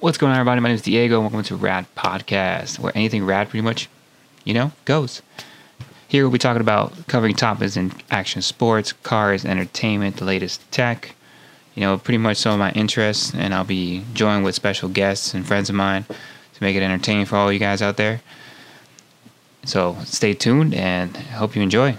What's going on, everybody? My name is Diego, and welcome to Radd Podcast, where anything rad pretty much, you know, goes. Here we'll be talking about covering topics in action sports, cars, entertainment, the latest tech, you know, pretty much some of my interests, and I'll be joined with special guests and friends of mine to make it entertaining for all you guys out there. So stay tuned and hope you enjoy.